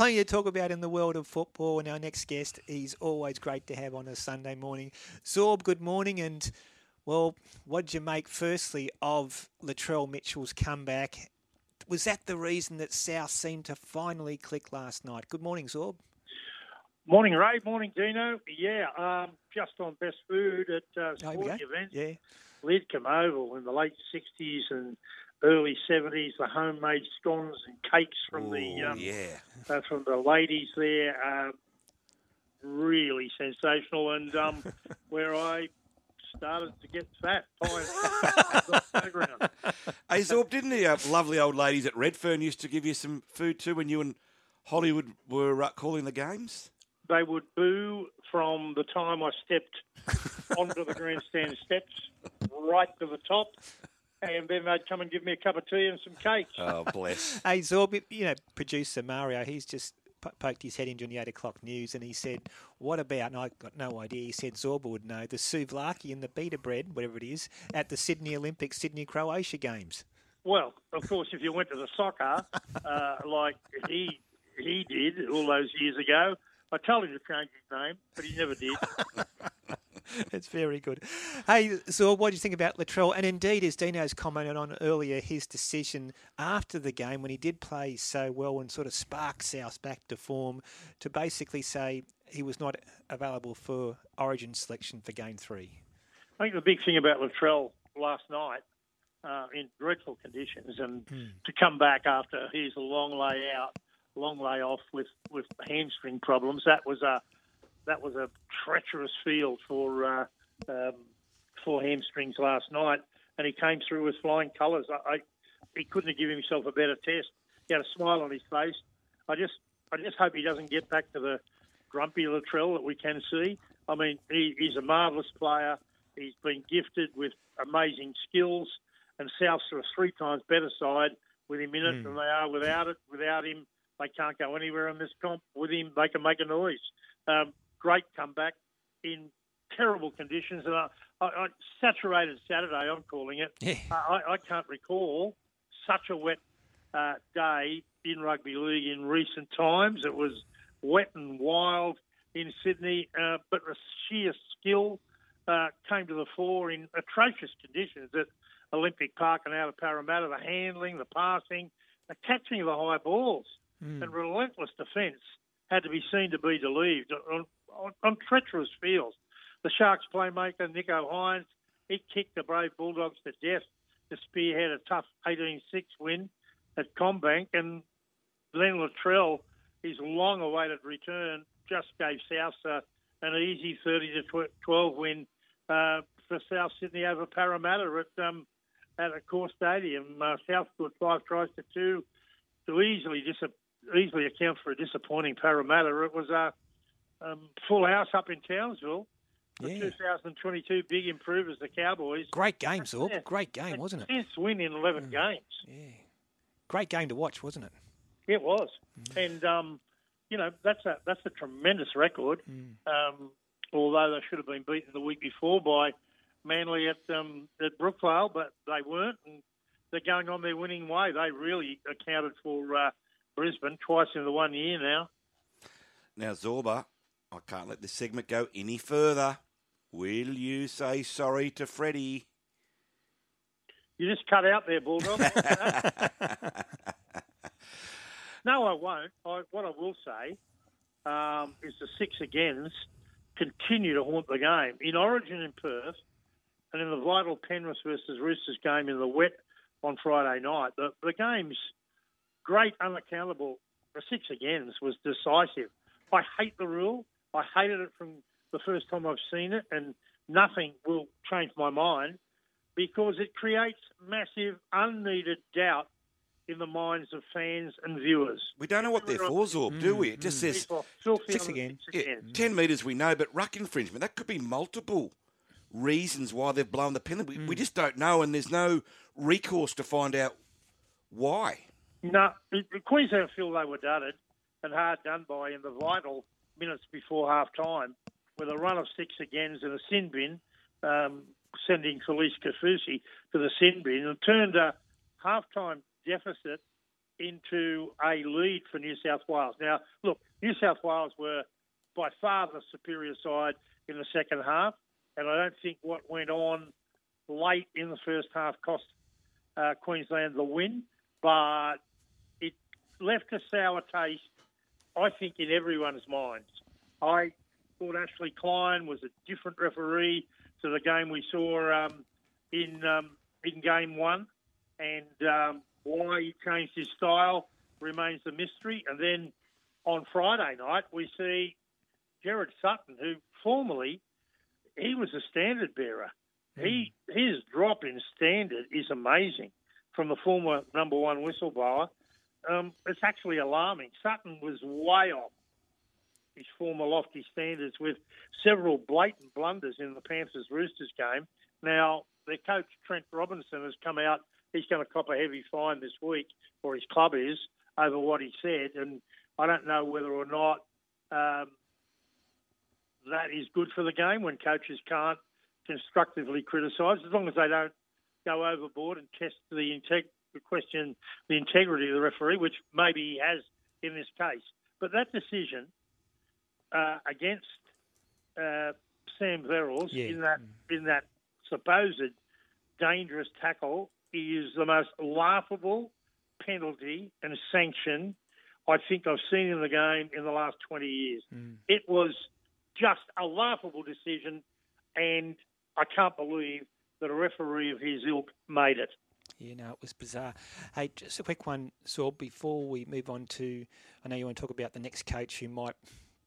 plenty to talk about in the world of football. And our next guest, he's always great to have on a Sunday morning. Zorb, good morning. And, well, what did you make, firstly, of Latrell Mitchell's comeback? Was that the reason that South seemed to finally click last night? Good morning, Zorb. Morning, Ray. Morning, Dino. Yeah, um, just on best food at uh, sporting events. Yeah. Lidcombe Oval in the late 60s and early 70s, the homemade scones and cakes from the um, yeah. uh, from the ladies there, um, really sensational. And um, where I started to get fat. Hey, Zorb, didn't the uh, lovely old ladies at Redfern used to give you some food too when you and Hollywood were uh, calling the games? They would boo from the time I stepped onto the grandstand steps right to the top. And then they'd come and give me a cup of tea and some cake. Oh, bless. Hey, Zorb, you know, producer Mario, he's just po- poked his head in during the 8 o'clock news and he said, What about, and I got no idea, he said Zorba would know, the souvlaki and the beta bread, whatever it is, at the Sydney Olympic, Sydney Croatia Games. Well, of course, if you went to the soccer uh, like he he did all those years ago, I told him to change his name, but he never did. It's very good. Hey, Zorb, what do you think about Latrell? And indeed, as Dino's commented on earlier, his decision after the game when he did play so well and sort of spark South back to form to basically say he was not available for origin selection for game three. I think the big thing about Latrell last night, uh, in dreadful conditions, and to come back after his long lay out, long lay off with, with hamstring problems, that was a that was a treacherous field for uh, um, for hamstrings last night, and he came through with flying colours. I, I he couldn't have given himself a better test. He had a smile on his face. I just I just hope he doesn't get back to the grumpy Latrell that we can see. I mean, he, he's a marvellous player. He's been gifted with amazing skills, and South's are a three times better side with him in it than they are without it. Without him, they can't go anywhere in this comp. With him, they can make a noise. Um, great comeback in terrible conditions, and I, I, I, saturated Saturday. I'm calling it. Yeah. I, I can't recall such a wet uh, day in rugby league in recent times. It was wet and wild in Sydney, uh, but the sheer skill uh, came to the fore in atrocious conditions at Olympic Park and out of Parramatta. The handling, the passing, the catching of the high balls, and relentless defence had to be seen to be believed on, treacherous fields. The Sharks playmaker, Nicho Hynes, he kicked the Brave Bulldogs to death to spearhead a tough 18-6 win at CommBank, and Glenn Latrell, his long-awaited return, just gave South uh, an easy 30 to 12 win uh, for South Sydney over Parramatta at um, at Accor stadium. Uh, South scored five tries to two to easily dis- easily account for a disappointing Parramatta. It was a um, full house up in Townsville. The Yeah. 2022 big improvers, the Cowboys. Great game, Zorb. Yeah. Great game, wasn't it? Tenth win in 11 games. Yeah. Great game to watch, wasn't it? It was, and um, you know that's a that's a tremendous record. Um, although they should have been beaten the week before by Manly at um, at Brookvale, but they weren't, and they're going on their winning way. They really accounted for uh, Brisbane twice in the one year now. Now, Zorba, I can't let this segment go any further. Will you say sorry to Freddie? You just cut out there, Bulldog. no, I won't. I, what I will say um, is the six agains continue to haunt the game. In Origin in Perth and in the vital Penrith versus Roosters game in the wet on Friday night, the, the game's great unaccountable. The six agains was decisive. I hate the rule. I hated it from the first time I've seen it, and nothing will change my mind because it creates massive, unneeded doubt in the minds of fans and viewers. We don't know what they're for, Zorb, do we? It just mm-hmm. says People still Six again. yeah, again. 10 metres we know, but ruck infringement, that could be multiple reasons why they've blown the penalty. We, we mm. just don't know, and there's no recourse to find out why. No, the- the Queensland feel they were dudded and hard done by in the vital minutes before half time with a run of six agains and a sin bin, um, sending Felise Kaufusi to the sin bin and turned a half time deficit into a lead for New South Wales. Now, look, New South Wales were by far the superior side in the second half, and I don't think what went on late in the first half cost uh, Queensland the win, but it left a sour taste, I think, in everyone's minds. I thought Ashley Klein was a different referee to the game we saw um, in um, in game one, and um, why he changed his style remains a mystery. And then on Friday night, we see Gerard Sutton, who formerly he was a standard bearer. Mm. He his drop in standard is amazing from the former number one whistleblower. Um, it's actually alarming. Sutton was way off his former lofty standards with several blatant blunders in the Panthers Roosters game. Now, their coach Trent Robinson has come out. He's going to cop a heavy fine this week, or his club is, over what he said. And I don't know whether or not um, that is good for the game when coaches can't constructively criticise, as long as they don't go overboard and test the integ- question the integrity of the referee, which maybe he has in this case. But that decision uh, against uh, Sam Verrills yeah. in that in that supposed dangerous tackle is the most laughable penalty and sanction I think I've seen in the game in the last 20 years. Mm. It was just a laughable decision, and I can't believe that a referee of his ilk made it. Yeah, no, it was bizarre. Hey, just a quick one, so before we move on to, I know you want to talk about the next coach who might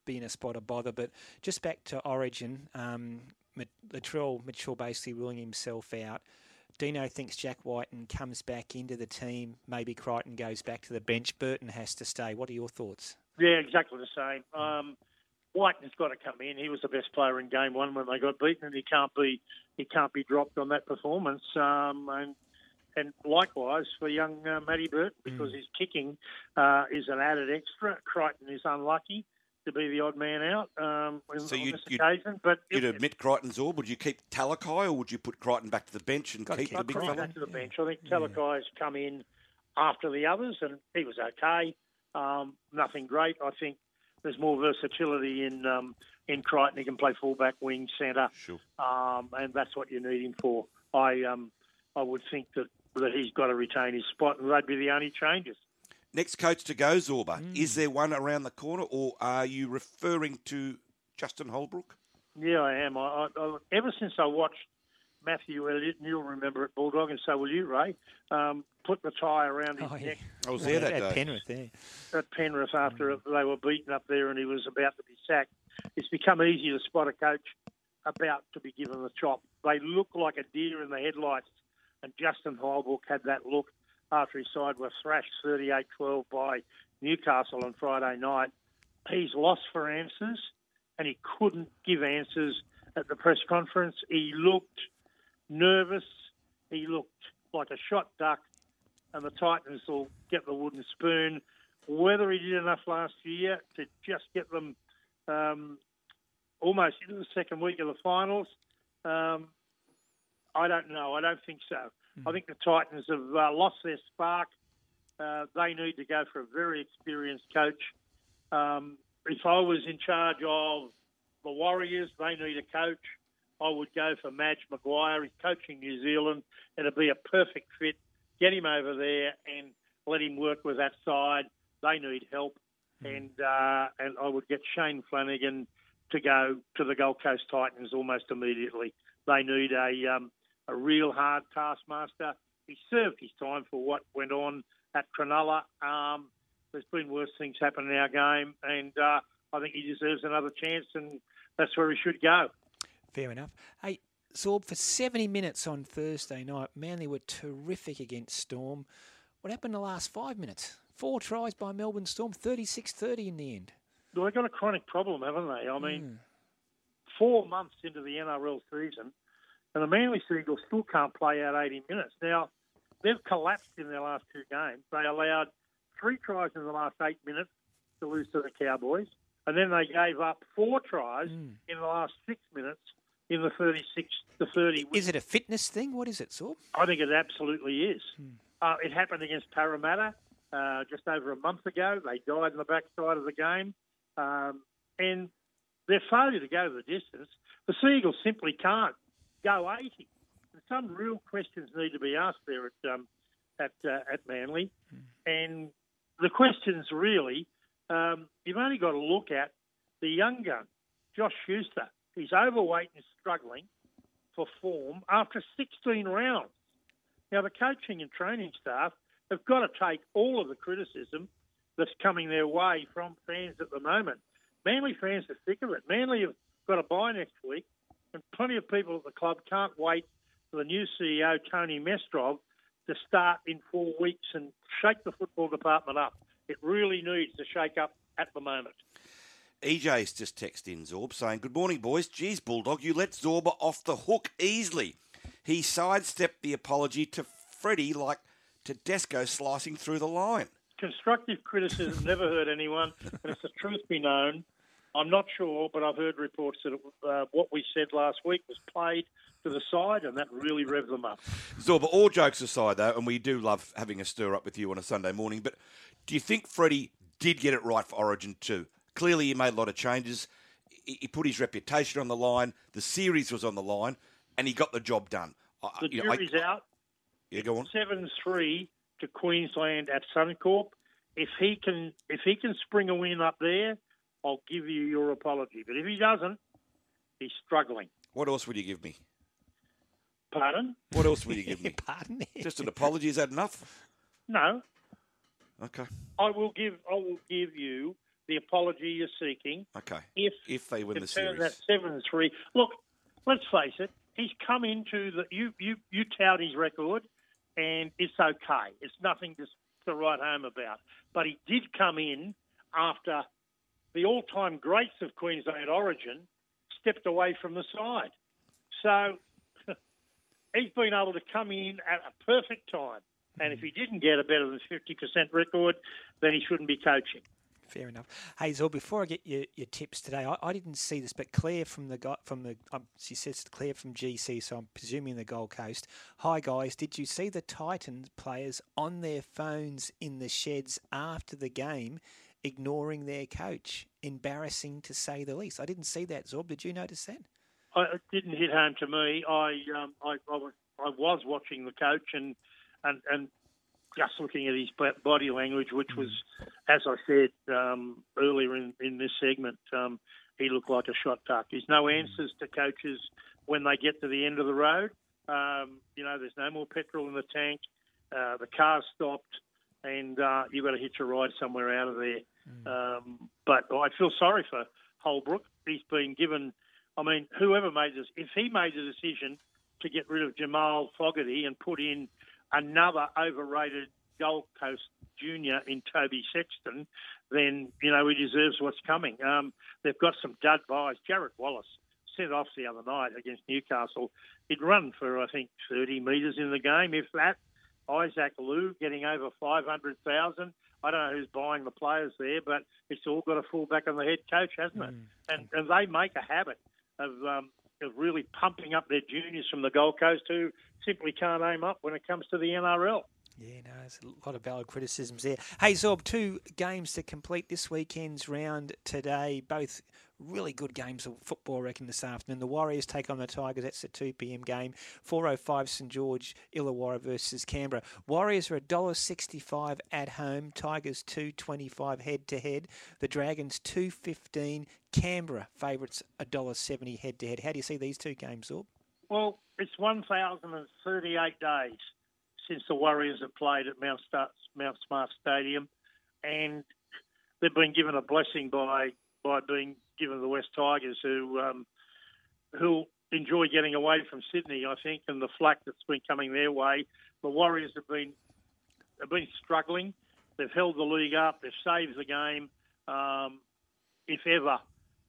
be in a spot of bother, but just back to Origin, um, Latrell Mitchell basically ruling himself out. Dino thinks Jack Wighton comes back into the team. Maybe Crichton goes back to the bench. Burton has to stay. What are your thoughts? Yeah, exactly the same. Um, Wighton's got to come in. He was the best player in game one when they got beaten, and he can't be he can't be dropped on that performance. Um, and and likewise for young uh, Matty Burton because mm. his kicking uh, is an added extra. Crichton is unlucky to be the odd man out um, so on you'd, this occasion. But you'd it, admit Crichton's all. Would you keep Talakai or would you put Crichton back to the bench and keep the big fella? back to the bench. I think Talakai's yeah. come in after the others, and he was okay. Um, nothing great. I think there's more versatility in um, in Crichton. He can play fullback, wing, centre, sure. um, and that's what you need him for. I um, I would think that that he's got to retain his spot, and they'd be the only changes. Next coach to go, Zorba. Mm. Is there one around the corner, or are you referring to Justin Holbrook? Yeah, I am. I, I, ever since I watched Matthew Elliott, and you'll remember it, Bulldog, and so will you, Ray, um, put the tie around his oh, yeah. neck. I was there that at day. Penrith, there. At Penrith, after mm. they were beaten up there and he was about to be sacked. It's become easy to spot a coach about to be given the chop. They look like a deer in the headlights, and Justin Holbrook had that look after his side were thrashed 38 12 by Newcastle on Friday night. He's lost for answers and he couldn't give answers at the press conference. He looked nervous. He looked like a shot duck, and the Titans will get the wooden spoon. Whether he did enough last year to just get them um, almost into the second week of the finals, um, I don't know. I don't think so. Mm. I think the Titans have uh, lost their spark. Uh, they need to go for a very experienced coach. Um, if I was in charge of the Warriors, they need a coach. I would go for Madge Maguire. He's coaching New Zealand. It'd be a perfect fit. Get him over there and let him work with that side. They need help, mm. and uh, and I would get Shane Flanagan to go to the Gold Coast Titans almost immediately. They need a um, a real hard taskmaster. He served his time for what went on at Cronulla. Um, there's been worse things happen in our game, and uh, I think he deserves another chance, and that's where he should go. Fair enough. Hey, Zorb, for 70 minutes on Thursday night, Manly were terrific against Storm. What happened in the last five minutes? Four tries by Melbourne Storm, 36 30 in the end. Well, they've got a chronic problem, haven't they? I mean, mm. four months into the NRL season, and the Manly Seagulls still can't play out 80 minutes. Now, they've collapsed in their last two games. They allowed three tries in the last eight minutes to lose to the Cowboys, and then they gave up four tries mm. in the last six minutes in the 36 to 30. Is it a fitness thing? What is it, Saul? I think it absolutely is. Mm. Uh, it happened against Parramatta. uh, just over a month ago. They died in the backside of the game. Um, and their failure to go the distance, the Seagulls simply can't go 80. And some real questions need to be asked there at um, at uh, at Manly, and the questions really um, you've only got to look at the young gun, Josh Schuster. He's overweight and struggling for form after 16 rounds. Now the coaching and training staff have got to take all of the criticism that's coming their way from fans at the moment. Manly fans are sick of it. Manly have got a bye next week, and plenty of people at the club can't wait for the new CEO, Tony Mestrov, to start in four weeks and shake the football department up. It really needs to shake up at the moment. EJ's just texted in Zorb saying, Good morning, boys. Geez, Bulldog, you let Zorba off the hook easily. He sidestepped the apology to Freddie like Tedesco slicing through the line. Constructive criticism never hurt anyone, and it's the truth be known. I'm not sure, but I've heard reports that uh, what we said last week was played to the side, and that really revved them up. Zorba, all jokes aside, though, and we do love having a stir up with you on a Sunday morning, but do you think Freddie did get it right for Origin 2? Clearly, he made a lot of changes. He put his reputation on the line. The series was on the line, and he got the job done. The you jury's know, I, out. Yeah, go on. Seven three to Queensland at Suncorp. If he can, if he can spring a win up there, I'll give you your apology. But if he doesn't, he's struggling. What else would you give me? Pardon? What else would you give me? Pardon? Just an apology. Is that enough? No. Okay. I will give. I will give you the apology you're seeking. Okay. If if they win the series, that seven three. Look, let's face it. He's come into the you you you tout his record, and it's okay. It's nothing to to write home about. But he did come in after the all-time greats of Queensland origin stepped away from the side. So he's been able to come in at a perfect time. And if he didn't get a better than 50% record, then he shouldn't be coaching. Fair enough. Zor, before I get your, your tips today, I, I didn't see this, but Claire from the from the um, she says Claire from GC, so I'm presuming the Gold Coast. Hi guys, did you see the Titans players on their phones in the sheds after the game, ignoring their coach? Embarrassing to say the least. I didn't see that, Zorb. Did you notice that? I, it didn't hit home to me. I um, I, I, was, I was watching the coach and and and just looking at his body language, which was, as I said um, earlier in, in this segment, um, he looked like a shot duck. There's no answers to coaches when they get to the end of the road. Um, you know, there's no more petrol in the tank. Uh, the car's stopped, and uh, you've got to hitch a ride somewhere out of there. Mm. Um, but I feel sorry for Holbrook. He's been given. I mean, whoever made this, if he made the decision to get rid of Jamal Fogarty and put in another overrated Gold Coast junior in Toby Sexton, then you know he deserves what's coming. Um, they've got some dud buys. Jarrod Wallace sent off the other night against Newcastle. He'd run for I think 30 metres in the game, if that. Isaac Liu getting over 500,000. I don't know who's buying the players there, but it's all got a full back on the head coach, hasn't it? Mm. And, and they make a habit of um, of really pumping up their juniors from the Gold Coast who simply can't aim up when it comes to the NRL. Yeah, no, there's a lot of valid criticisms there. Hey, Zorb, two games to complete this weekend's round today. Both really good games of football, I reckon, this afternoon. The Warriors take on the Tigers. That's a 2 p.m. game. 4.05 St George, Illawarra versus Canberra. Warriors are $1.65 at home. Tigers 2.25 head to head. The Dragons 2.15. Canberra favourites $1.70 head to head. How do you see these two games, Zorb? Well, it's 1,038 days since the Warriors have played at Mount, Mount Smart Stadium, and they've been given a blessing by by being given the West Tigers, who um, who enjoy getting away from Sydney, I think, and the flack that's been coming their way. The Warriors have been have been struggling. They've held the league up. They've saved the game. Um, if ever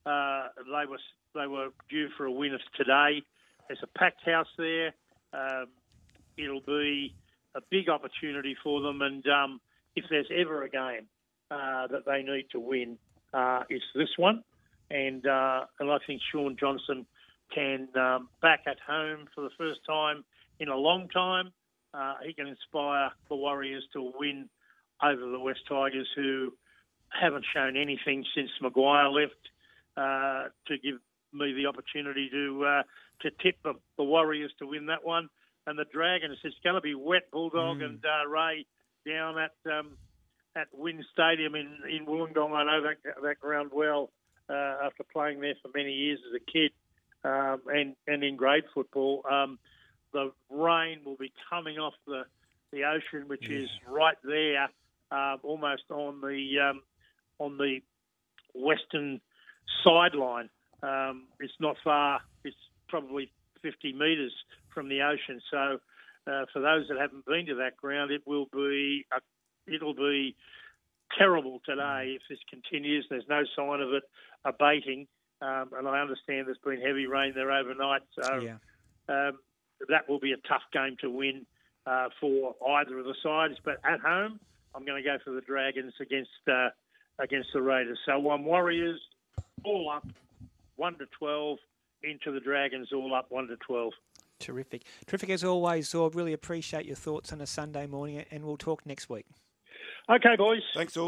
uh, they were they were due for a win, today. There's a packed house there. Um, it'll be a big opportunity for them, and um, if there's ever a game uh, that they need to win, uh, it's this one and uh, and I think Shaun Johnson can um, back at home for the first time in a long time. Uh, he can inspire the Warriors to win over the West Tigers, who haven't shown anything since Maguire left uh, to give me the opportunity to uh, to tip the, the Warriors to win that one. And the Dragons, it's going to be wet, Bulldog mm. and uh, Ray down at um, at WIN Stadium in in Wollongong. I know that that ground well uh, after playing there for many years as a kid um, and and in grade football. Um, the rain will be coming off the the ocean, which yeah. is right there, uh, almost on the um, on the western sideline. Um, it's not far. It's probably 50 metres from the ocean. So, uh, for those that haven't been to that ground, it will be a, it'll be terrible today if this continues. There's no sign of it abating, um, and I understand there's been heavy rain there overnight. So, yeah. um, that will be a tough game to win uh, for either of the sides. But at home, I'm going to go for the Dragons against uh, against the Raiders. So one Warriors all up one to twelve into the Dragons all up one to twelve. Terrific, terrific as always. Zorb, really appreciate your thoughts on a Sunday morning, and we'll talk next week. Okay, boys. Thanks, all.